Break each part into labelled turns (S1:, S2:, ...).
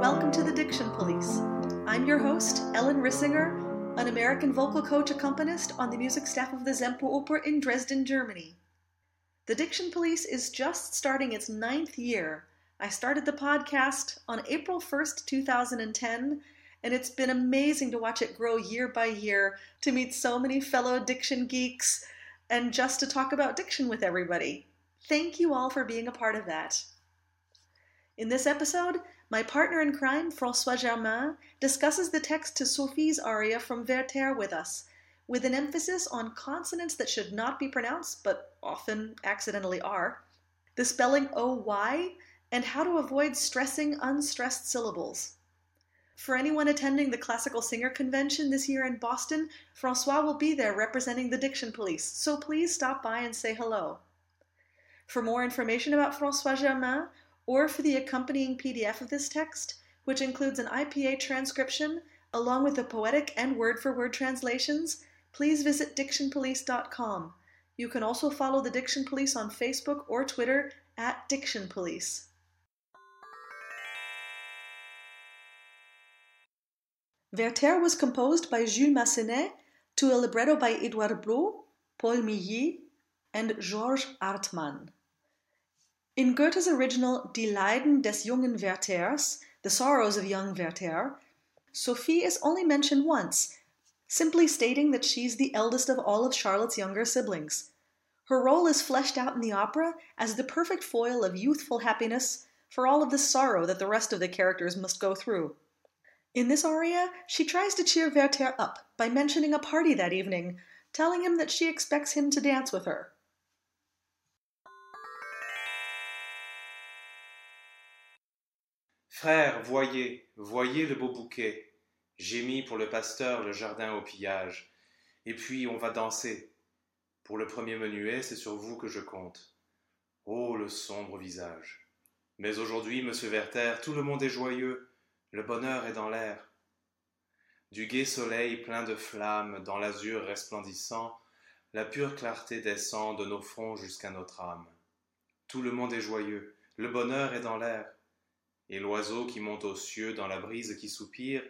S1: welcome to the Diction Police. I'm your host, Ellen Rissinger, an American vocal coach accompanist on the music staff of the Semperoper in Dresden, Germany. The Diction Police is just starting its ninth year. I started the podcast on April 1st, 2010, and it's been amazing to watch it grow year by year, to meet so many fellow diction geeks, and just to talk about diction with everybody. Thank you all for being a part of that. In this episode, my partner in crime, Francois Germain, discusses the text to Sophie's aria from Werther with us, with an emphasis on consonants that should not be pronounced, but often accidentally are, the spelling OY, and how to avoid stressing unstressed syllables. For anyone attending the Classical Singer Convention this year in Boston, Francois will be there representing the Diction Police, so please stop by and say hello. For more information about Francois Germain, or for the accompanying PDF of this text, which includes an IPA transcription along with the poetic and word for word translations, please visit dictionpolice.com. You can also follow the Diction Police on Facebook or Twitter at Diction Police. Werther was composed by Jules Massenet to a libretto by Edouard Blau, Paul Milliet, and Georges Hartmann. In Goethe's original Die Leiden des jungen Werthers, The Sorrows of Young Werther, Sophie is only mentioned once, simply stating that she's the eldest of all of Charlotte's younger siblings. Her role is fleshed out in the opera as the perfect foil of youthful happiness for all of the sorrow that the rest of the characters must go through. In this aria, she tries to cheer Werther up by mentioning a party that evening, telling him that she expects him to dance with her.
S2: Frères, voyez, voyez le beau bouquet. J'ai mis pour le pasteur le jardin au pillage. Et puis on va danser. Pour le premier menuet, c'est sur vous que je compte. Oh, le sombre visage. Mais aujourd'hui, monsieur Werther, tout le monde est joyeux. Le bonheur est dans l'air. Du gai soleil plein de flammes, dans l'azur resplendissant, la pure clarté descend de nos fronts jusqu'à notre âme. Tout le monde est joyeux, le bonheur est dans l'air. Et l'oiseau qui monte aux cieux dans la brise qui soupire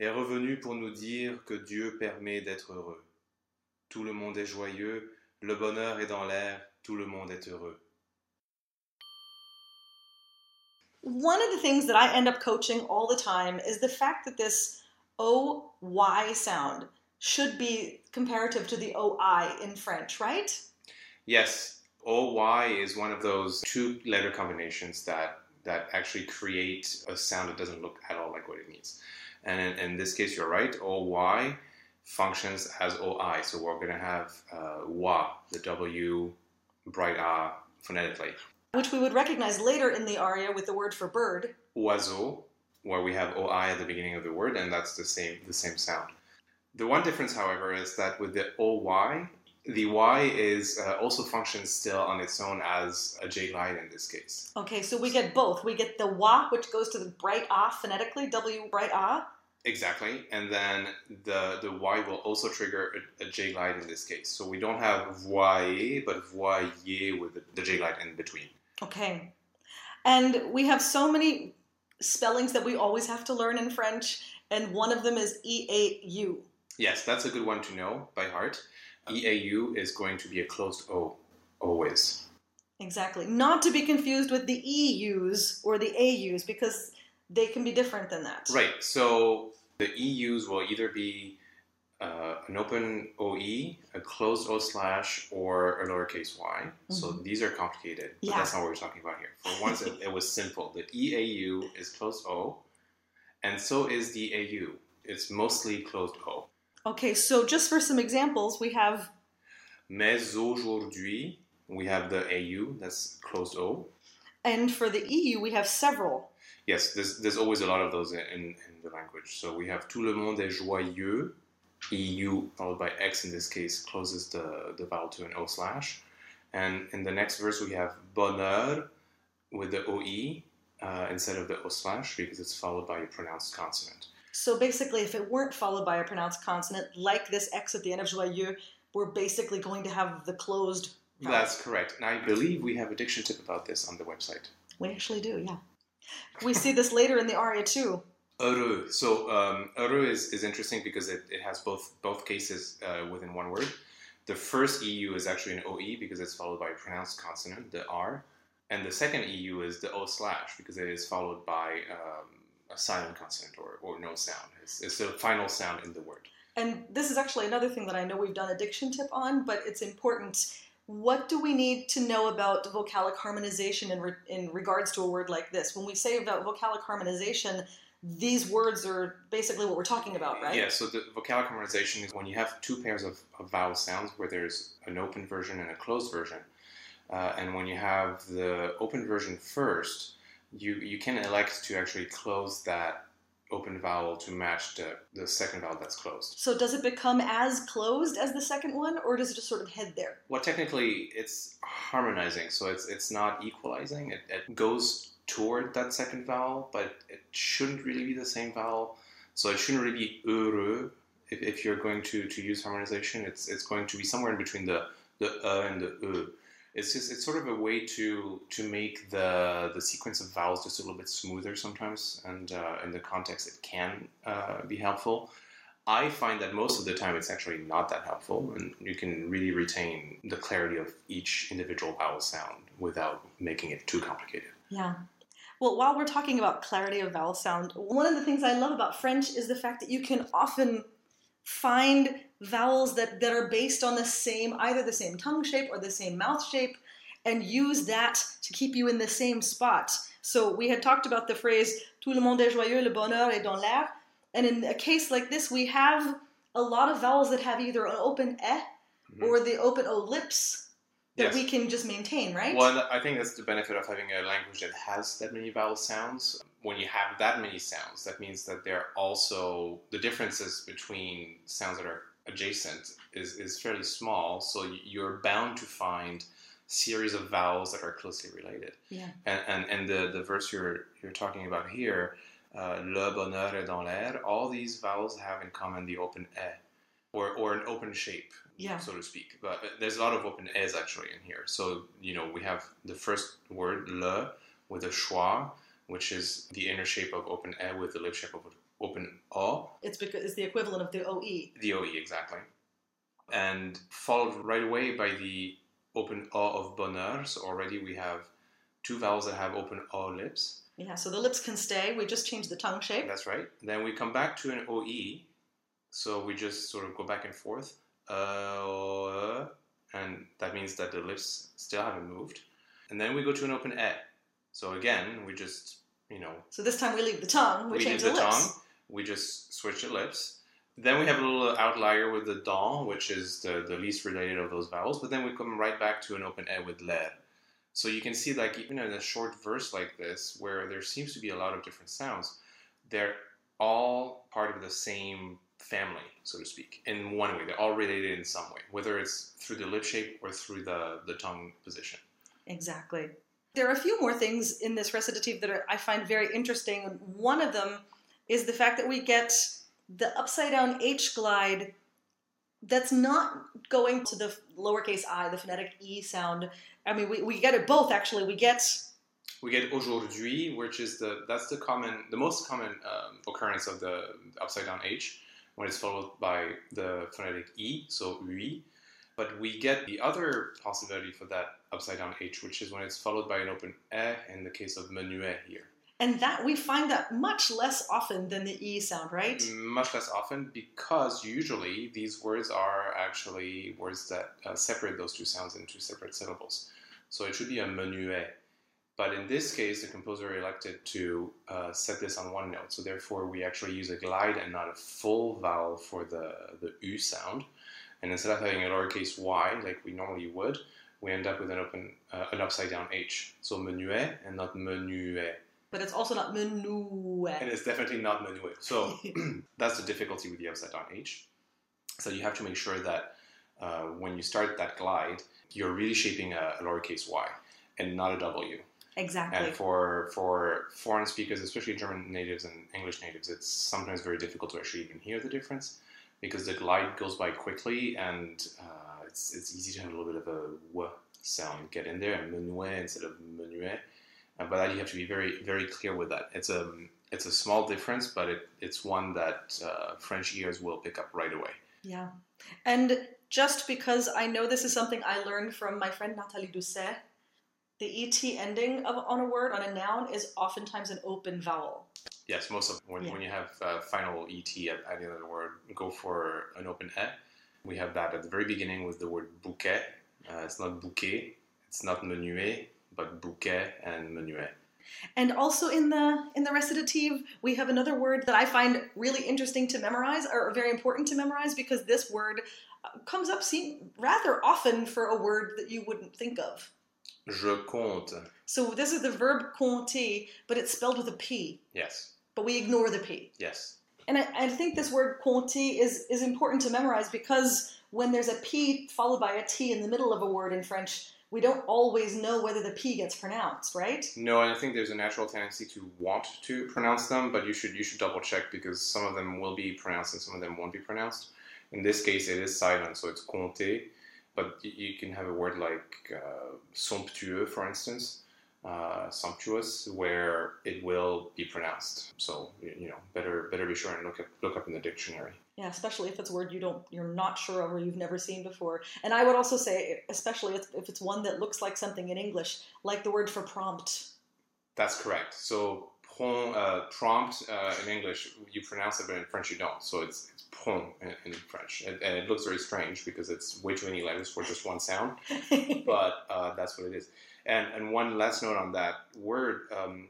S2: est revenu pour nous dire que Dieu permet d'être heureux. Tout le monde est joyeux, le bonheur est dans l'air, tout le monde est heureux.
S1: One of the things that I end up coaching all the time is the fact that this OY sound should be comparative to the OI in French, right?
S2: Yes, OY is one of those two letter combinations that that actually create a sound that doesn't look at all like what it means. And in, in this case, you're right. OY functions as OI, so we're going to have uh, wa, the W, bright ah phonetically.
S1: Which we would recognize later in the aria with the word for bird.
S2: Oiseau, where we have OI at the beginning of the word, and that's the same the same sound. The one difference, however, is that with the OY, the Y is uh, also functions still on its own as a J glide in this case.
S1: Okay, so we get both. We get the wa, which goes to the bright ah phonetically, W bright ah.
S2: Exactly, and then the the Y will also trigger a, a J glide in this case. So we don't have voyer, but voyer with the, the J glide in between.
S1: Okay, and we have so many spellings that we always have to learn in French, and one of them is E A U.
S2: Yes, that's a good one to know by heart. EAU is going to be a closed O, always.
S1: Exactly. Not to be confused with the EUs or the AUs because they can be different than that.
S2: Right. So the EUs will either be uh, an open OE, a closed O slash, or a lowercase y. So these are complicated, but
S1: Yeah.
S2: that's not what we're talking about here. For once, it, it was simple. The EAU is closed O, and so is the AU. It's mostly closed O.
S1: Okay, so just for some examples, we have
S2: Mais aujourd'hui, we have the AU, that's closed O.
S1: and for the EU we have several.
S2: Yes, there's, there's always a lot of those in, in the language. So we have tout le monde est joyeux. EU followed by X in this case closes the, the vowel to an O slash. And in the next verse we have bonheur with the OE uh, instead of the O slash because it's followed by a pronounced consonant.
S1: So basically, if it weren't followed by a pronounced consonant like this X at the end of joyeux, we're basically going to have the closed. vowel.
S2: That's correct. And I believe we have a diction tip about this on the website.
S1: We actually do, yeah. We see this later in the aria too.
S2: Heureux. So um, heureux is, is interesting because it, it has both both cases uh, within one word. The first EU is actually an OE because it's followed by a pronounced consonant, the R. And the second EU is the O slash because it is followed by um, a silent consonant or, or no sound. It's, it's the final sound in the word.
S1: And this is actually another thing that I know we've done a diction tip on, but it's important. What do we need to know about vocalic harmonization in, re- in regards to a word like this? When we say about vocalic harmonization, these words are basically what we're talking about, right?
S2: Yeah, so the vocalic harmonization is when you have two pairs of, of vowel sounds where there's an open version and a closed version. Uh, and when you have the open version first, you, you can elect to actually close that open vowel to match the, the second vowel that's closed.
S1: So does it become as closed as the second one, or does it just sort of head there?
S2: Well, technically, it's harmonizing, so it's it's not equalizing. It, it goes toward that second vowel, but it shouldn't really be the same vowel. So it shouldn't really be heureux. If, if you're going to, to use harmonization, it's it's going to be somewhere in between the the e and the e. It's just it's sort of a way to to make the the sequence of vowels just a little bit smoother sometimes, and uh, in the context it can uh, be helpful. I find that most of the time it's actually not that helpful, and you can really retain the clarity of each individual vowel sound without making it too complicated.
S1: Yeah. Well, while we're talking about clarity of vowel sound, one of the things I love about French is the fact that you can often find vowels that, that are based on the same, either the same tongue shape or the same mouth shape, and use that to keep you in the same spot. So we had talked about the phrase tout le monde est joyeux, le bonheur est dans l'air. And in a case like this, we have a lot of vowels that have either an open e
S2: Mhm.
S1: or the open o lips that
S2: Yes.
S1: we can just maintain, right?
S2: Well, I think that's the benefit of having a language that has that many vowel sounds. When you have that many sounds, that means that there are also the differences between sounds that are adjacent is, is fairly small. So you're bound to find series of vowels that are closely related.
S1: Yeah.
S2: And and, and the, the verse you're you're talking about here, uh, le bonheur est dans l'air. All these vowels have in common the open e, or or an open shape
S1: Yeah.
S2: so to speak. But uh, there's a lot of open e's actually in here. So you know we have the first word le with a schwa, which is the inner shape of open e with the lip shape of open o,
S1: It's because it's the equivalent of the OE.
S2: the oe exactly, and followed right away by the open o of bonheur. So already we have two vowels that have open o lips.
S1: Yeah, so the lips can stay. We just change the tongue shape.
S2: That's right. Then we come back to an OE. So we just sort of go back and forth. Uh, and that means that the lips still haven't moved. And then we go to an open E. So again, we just, you know,
S1: So this time we leave the tongue. We,
S2: we
S1: change the,
S2: the
S1: lips.
S2: tongue. We just switch the lips. Then we have a little outlier with the don, which is the, the least related of those vowels. But then we come right back to an open E with ler. So you can see, like, even in a short verse like this, where there seems to be a lot of different sounds, they're all part of the same family, so to speak, in one way. They're all related in some way, whether it's through the lip shape or through the, the tongue position.
S1: Exactly. There are a few more things in this recitative that are, I find very interesting. One of them is the fact that we get the upside down H glide that's not going to the lowercase i, the phonetic E sound. I mean, we, we get it both actually. We get
S2: We get aujourd'hui, which is the that's the common, the most common um, occurrence of the upside down H when it's followed by the phonetic E, so oui. But we get the other possibility for that upside down H, which is when it's followed by an open E in the case of menuet here.
S1: And that we find that much less often than the E sound, right?
S2: Much less often because usually these words are actually words that uh, separate those two sounds into separate syllables. So it should be a menuet. But in this case, the composer elected to uh, set this on one note. So therefore, we actually use a glide and not a full vowel for the, the U sound. And instead of having a lowercase y like we normally would, we end up with an open, uh, an upside down H. So menuet and not menuet.
S1: But it's also not menu.
S2: And it's definitely not menuet. So that's the difficulty with the upside down H. So you have to make sure that uh, when you start that glide, you're really shaping a, a lowercase y and not a W.
S1: Exactly.
S2: And for for foreign speakers, especially German natives and English natives, it's sometimes very difficult to actually even hear the difference because the glide goes by quickly and uh, it's, it's easy to have a little bit of a w sound get in there and menuet instead of menuet. Uh, but you have to be very very clear with that. It's a it's a small difference, but it, it's one that uh, French ears will pick up right away.
S1: Yeah, and just because I know this is something I learned from my friend Nathalie Doucet, the et ending of on a word on a noun is oftentimes an open vowel.
S2: Yes, most of when,
S1: Yeah.
S2: when you have uh, final et at, at the end of the word, go for an open e. We have that at the very beginning with the word bouquet. Uh, it's not bouquet, it's not menuet, but bouquet and menuet.
S1: And also in the in the recitative, we have another word that I find really interesting to memorize, or very important to memorize, because this word uh, comes up seem, rather often for a word that you wouldn't think of.
S2: Je compte.
S1: So this is the verb compter, but it's spelled with a p.
S2: Yes,
S1: But we ignore the p.
S2: yes.
S1: And I, I think this word compter is is important to memorize because when there's a p followed by a t in the middle of a word in French, we don't always know whether the p gets pronounced, right?
S2: No, and I think there's a natural tendency to want to pronounce them, but you should you should double check because some of them will be pronounced and some of them won't be pronounced. In this case, it is silent, so it's compté, but you can have a word like uh, somptueux, for instance, uh, sumptuous, where it will be pronounced. So you know, better better be sure and look up look up in the dictionary.
S1: Yeah, especially if it's a word you don't you're not sure of or you've never seen before. And I would also say, especially if, if it's one that looks like something in English, like the word for prompt.
S2: That's correct. So prom, uh, prompt uh, in English you pronounce it, but in French you don't. So it's it's in, in French, and, and it looks very strange because it's way too many letters for just one sound. But uh, that's what it is. And and one last note on that word. Um,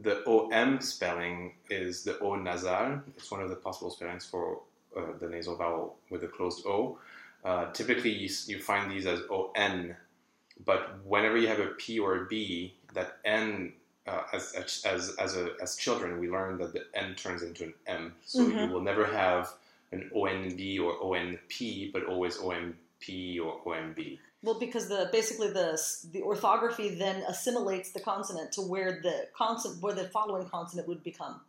S2: the OM spelling is the O nasal. It's one of the possible spellings for uh, the nasal vowel with a closed O. Uh, typically, you, you find these as ON, but whenever you have a P or a B, that N, uh, as, as, as, as, a, as children, we learn that the N turns into an M. So you
S1: Mhm.
S2: will never have an ONB or ONP, but always OMP or OMB.
S1: well, because the basically the the orthography then assimilates the consonant to where the consonant where the following consonant would become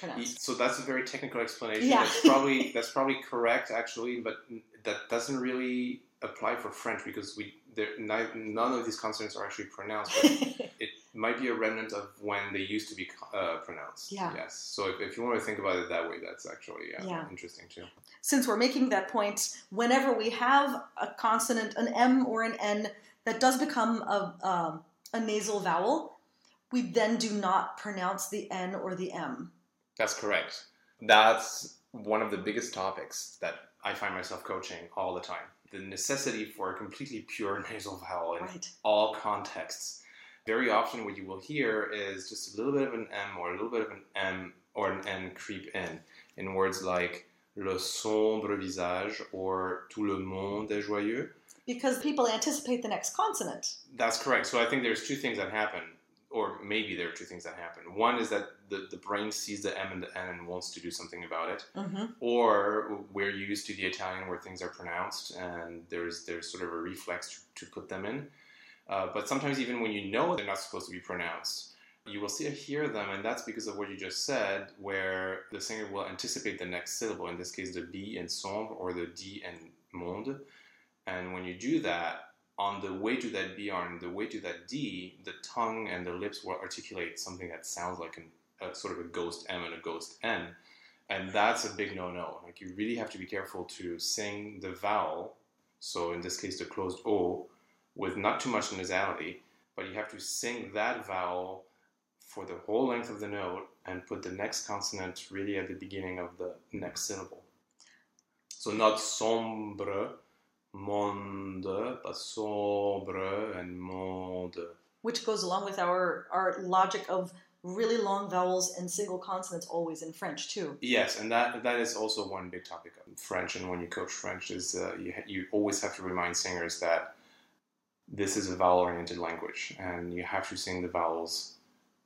S1: pronounced.
S2: So that's a very technical explanation.
S1: Yeah.
S2: That's probably that's probably correct actually, but that doesn't really apply for French because we there, none of these consonants are actually pronounced. But it might be a remnant of when they used to be uh, pronounced.
S1: Yeah.
S2: Yes. So if, if you want to think about it that way, that's actually uh,
S1: Yeah.
S2: interesting too.
S1: Since we're making that point, whenever we have a consonant, an M or an N, that does become a um, a nasal vowel, we then do not pronounce the N or the M.
S2: That's correct. That's one of the biggest topics that I find myself coaching all the time. The necessity for a completely pure nasal vowel in
S1: Right.
S2: all contexts. Very often, what you will hear is just a little bit of an M or a little bit of an M or an N creep in, in words like le sombre visage or tout le monde est joyeux.
S1: Because people anticipate the next consonant.
S2: That's correct. So I think there's two things that happen, or maybe there are two things that happen. One is that the, the brain sees the M and the N and wants to do something about it.
S1: Mm-hmm.
S2: or we're used to the Italian where things are pronounced and there's there's sort of a reflex to, to put them in. Uh, but sometimes even when you know they're not supposed to be pronounced, you will still hear them, and that's because of what you just said, where the singer will anticipate the next syllable. In this case, the B in sombre or the D in monde. And when you do that, on the way to that B or on the way to that D, the tongue and the lips will articulate something that sounds like an, a sort of a ghost M and a ghost N and that's a big no-no. Like you really have to be careful to sing the vowel. So in this case, the closed O, with not too much nasality, but you have to sing that vowel for the whole length of the note and put the next consonant really at the beginning of the next syllable. So not sombre, monde, but sombre and monde.
S1: Which goes along with our, our logic of really long vowels and single consonants always in French, too.
S2: Yes, and that that is also one big topic of French. And when you coach French, is uh, you you always have to remind singers that this is a vowel-oriented language, and you have to sing the vowels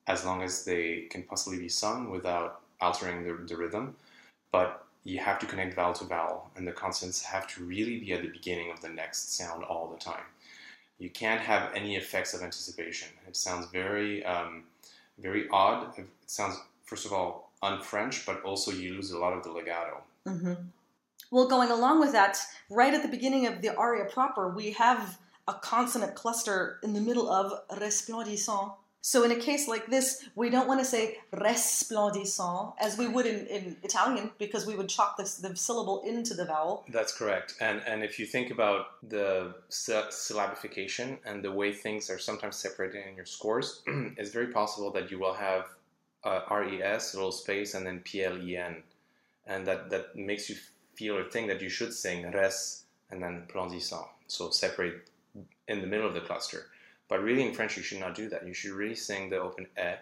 S2: as long as they can possibly be sung without altering the, the rhythm. But you have to connect vowel to vowel, and the consonants have to really be at the beginning of the next sound all the time. You can't have any effects of anticipation. It sounds very um, very odd. It sounds, first of all, un-French, but also you lose a lot of the legato.
S1: hmm Well, going along with that, right at the beginning of the aria proper, we have a consonant cluster in the middle of resplendissant, So in a case like this, we don't want to say resplendissant as we would in, in Italian because we would chalk this, the syllable into the vowel.
S2: That's correct. And and if you think about the syllabification and the way things are sometimes separated in your scores, it's very possible that you will have uh, res, little space, and then plen, and that that makes you feel or think that you should sing res and then plendissant. So separate in the middle of the cluster. But really, in French, you should not do that. You should really sing the open e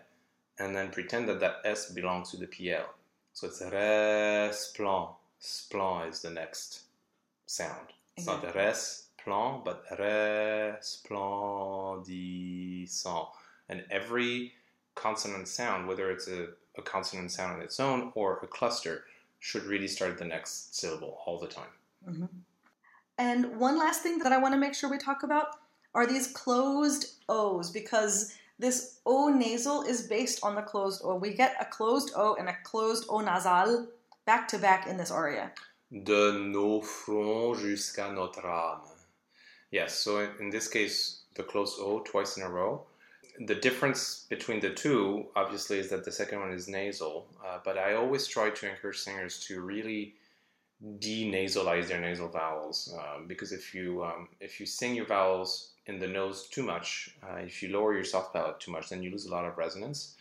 S2: and then pretend that that s belongs to the pl. So it's resplend. Splen is the next sound. It's not res plan, but resplendissant. And every consonant sound, whether it's a, a consonant sound on its own or a cluster, should really start the next syllable all the time.
S1: Mm-hmm. And one last thing that I want to make sure we talk about are these closed O's because this O nasal is based on the closed O. We get a closed O and a closed O nasal back to back in this aria.
S2: De nos fronts jusqu'à notre âme. Yes, so in, this case, the closed O twice in a row. The difference between the two, obviously, is that the second one is nasal, uh, but I always try to encourage singers to really denasalize their nasal vowels um, because if you um, if you sing your vowels in the nose too much, uh, if you lower your soft palate too much, then you lose a lot of resonance.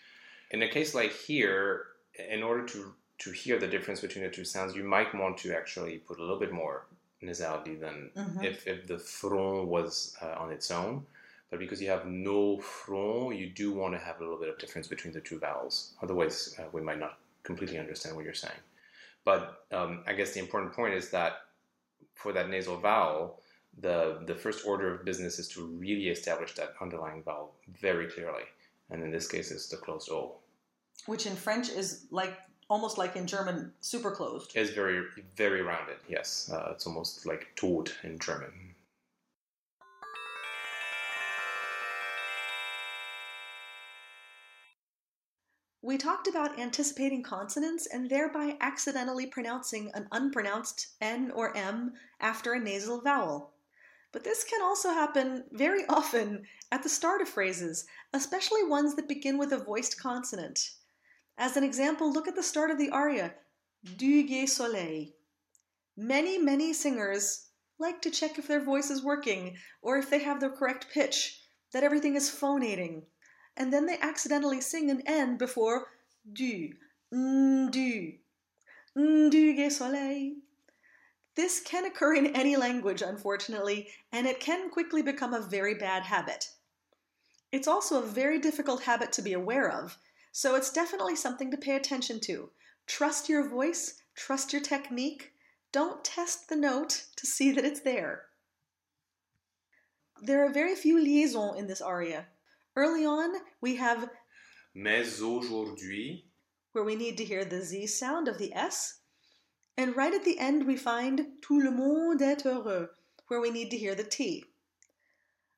S2: In a case like here, in order to to hear the difference between the two sounds, you might want to actually put a little bit more nasality than mm-hmm. if, if the front was uh, on its own. But because you have no front, you do want to have a little bit of difference between the two vowels. Otherwise, uh, we might not completely understand what you're saying. But um, I guess the important point is that for that nasal vowel, the the first order of business is to really establish that underlying vowel very clearly, and in this case, it's the closed O,
S1: which in French is like almost like in German, super closed.
S2: It's very very rounded. Yes, uh, it's almost like tot in German.
S1: We talked about anticipating consonants and thereby accidentally pronouncing an unpronounced N or M after a nasal vowel. But this can also happen very often at the start of phrases, especially ones that begin with a voiced consonant. As an example, look at the start of the aria, Du gai soleil. Many, many singers like to check if their voice is working or if they have the correct pitch, that everything is phonating and then they accidentally sing an N before du, du, du gai soleil. This can occur in any language, unfortunately, and it can quickly become a very bad habit. It's also a very difficult habit to be aware of, so it's definitely something to pay attention to. Trust your voice, trust your technique. Don't test the note to see that it's there. There are very few liaisons in this aria, Early on, we have
S2: Mais aujourd'hui,
S1: where we need to hear the Z sound of the S. And right at the end, we find Tout le monde est heureux, where we need to hear the T.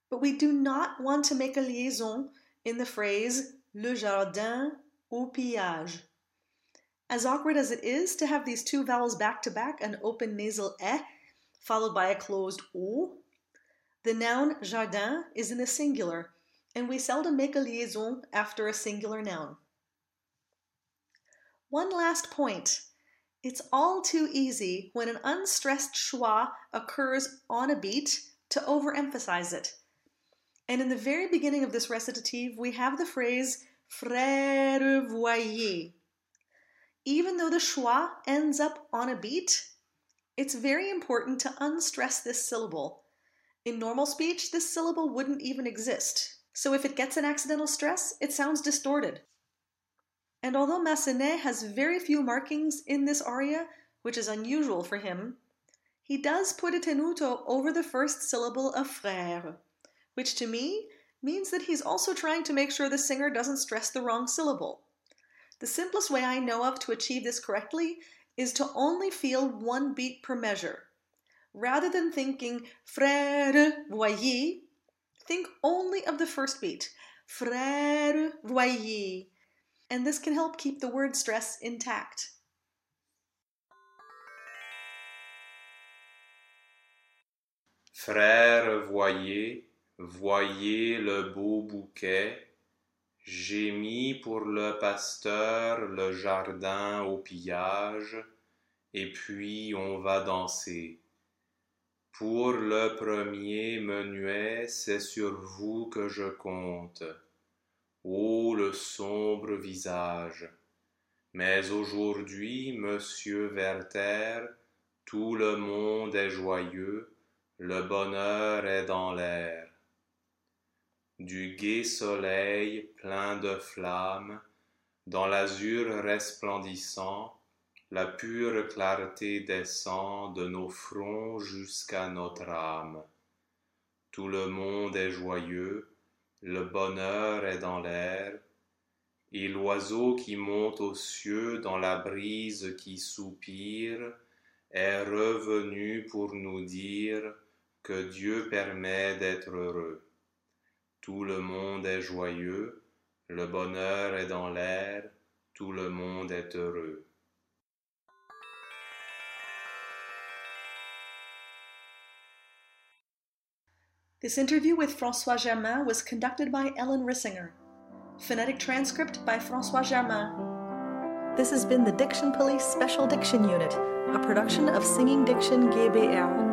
S1: But we do not want to make a liaison in the phrase Le jardin au pillage. As awkward as it is to have these two vowels back to back, an open nasal e followed by a closed o, the noun jardin is in the singular and we seldom make a liaison after a singular noun. One last point. It's all too easy when an unstressed schwa occurs on a beat to overemphasize it. And in the very beginning of this recitative, we have the phrase frère voyez. Even though the schwa ends up on a beat, it's very important to unstress this syllable. In normal speech, this syllable wouldn't even exist. So if it gets an accidental stress, it sounds distorted. And although Massenet has very few markings in this aria, which is unusual for him, he does put a tenuto over the first syllable of frère, which to me means that he's also trying to make sure the singer doesn't stress the wrong syllable. The simplest way I know of to achieve this correctly is to only feel one beat per measure. Rather than thinking frère, voyez, Think only of the first beat, frère voyez, and this can help keep the word stress intact.
S2: Frère voyez, voyez le beau bouquet, J'ai mis pour le pasteur le jardin au pillage, et puis on va danser. Pour le premier menuet, c'est sur vous que je compte. Le sombre visage. Mais aujourd'hui, monsieur Werther, tout le monde est joyeux, le bonheur est dans l'air. Du gai soleil plein de flammes, dans l'azur resplendissant, la pure clarté descend de nos fronts jusqu'à notre âme. Tout le monde est joyeux, le bonheur est dans l'air, et l'oiseau qui monte aux cieux dans la brise qui soupire est revenu pour nous dire que Dieu permet d'être heureux. Tout le monde est joyeux, le bonheur est dans l'air, tout le monde est heureux.
S1: This interview with Francois Germain was conducted by Ellen Rissinger. Phonetic transcript by Francois Germain. This has been the Diction Police Special Diction Unit, a production of Singing Diction GBR.